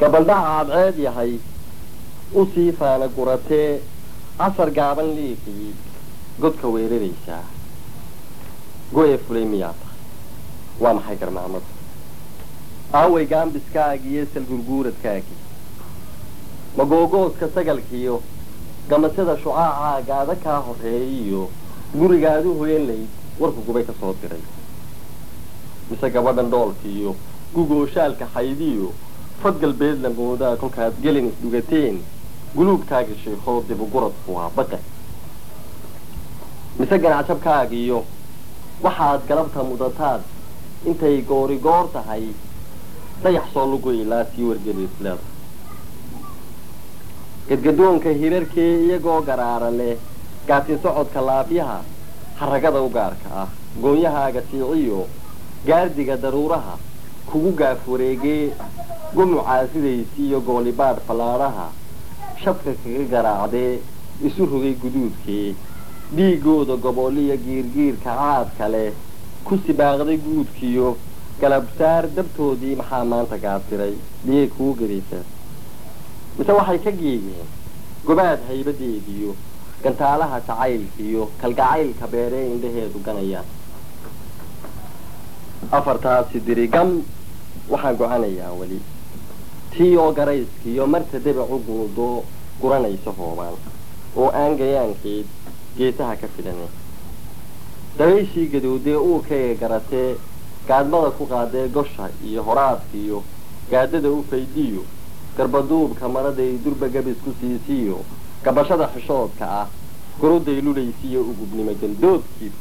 gabaldhaha cadceed yahay u sii faana guratee casar gaaban liiqii godka weeraraysaa go'e fulay miyaa tahay waa maxay garmaamadu aaway gaambiskaagii iyo salgurguuradkaagii magoogooska sagalkiiyo gamasada shucaaca gaada kaa horreeyiyo gurigaadu hoyanlayd warku gubay ka soo diray. Mise gabadhan dhoolkiiyo gugooshaalka xaydiyo fad galbeed la moodaa kolkaad gelin isdhugateen guluubkaagi sheekoo dibuguradku waa baqe mise ganacjabkaagiyo waxaad galabta mudataad intay goori goor tahay dayax soo lugu ilaa sii wargeliisleeda gadgadoonka hirarkee iyagoo garaara leh gaasin socodka laafyaha haragada u gaarka ah goonyahaaga siiciyo gaardiga daruuraha kugu gaaf wareegee gumucaasidaysi iyo goolibaadh fallaadhaha shabka kaga garaacdee isu rogay guduudkee dhiigooda gobooliya giirgiirka caadka leh ku sibaaqday guudkiyo galabsaar dabtoodii maxaa maanta gaasiray dhiyay kugu gariiseen mise waxay ka geegeen gobaad haybadeediyo gantaalaha jacaylkiiyo kalgacaylka beeree indhaheedu ganayaan afartaasi dirigam waxaan go-anayaa weli tii oo garayskiiyo marta debacu guudo guranaysa hoobaan oo aan gayaankeed geesaha ka fidhane dabayshii gadoodee uurkayga garatee gaadmada ku qaadee gosha iyo horaadkiiyo gaadada u faydiyo garbaduubka maraday durba gabis ku siisiyo gabashada xishoodka ah goroday lulaysiiyo ugubnimo gandoodkii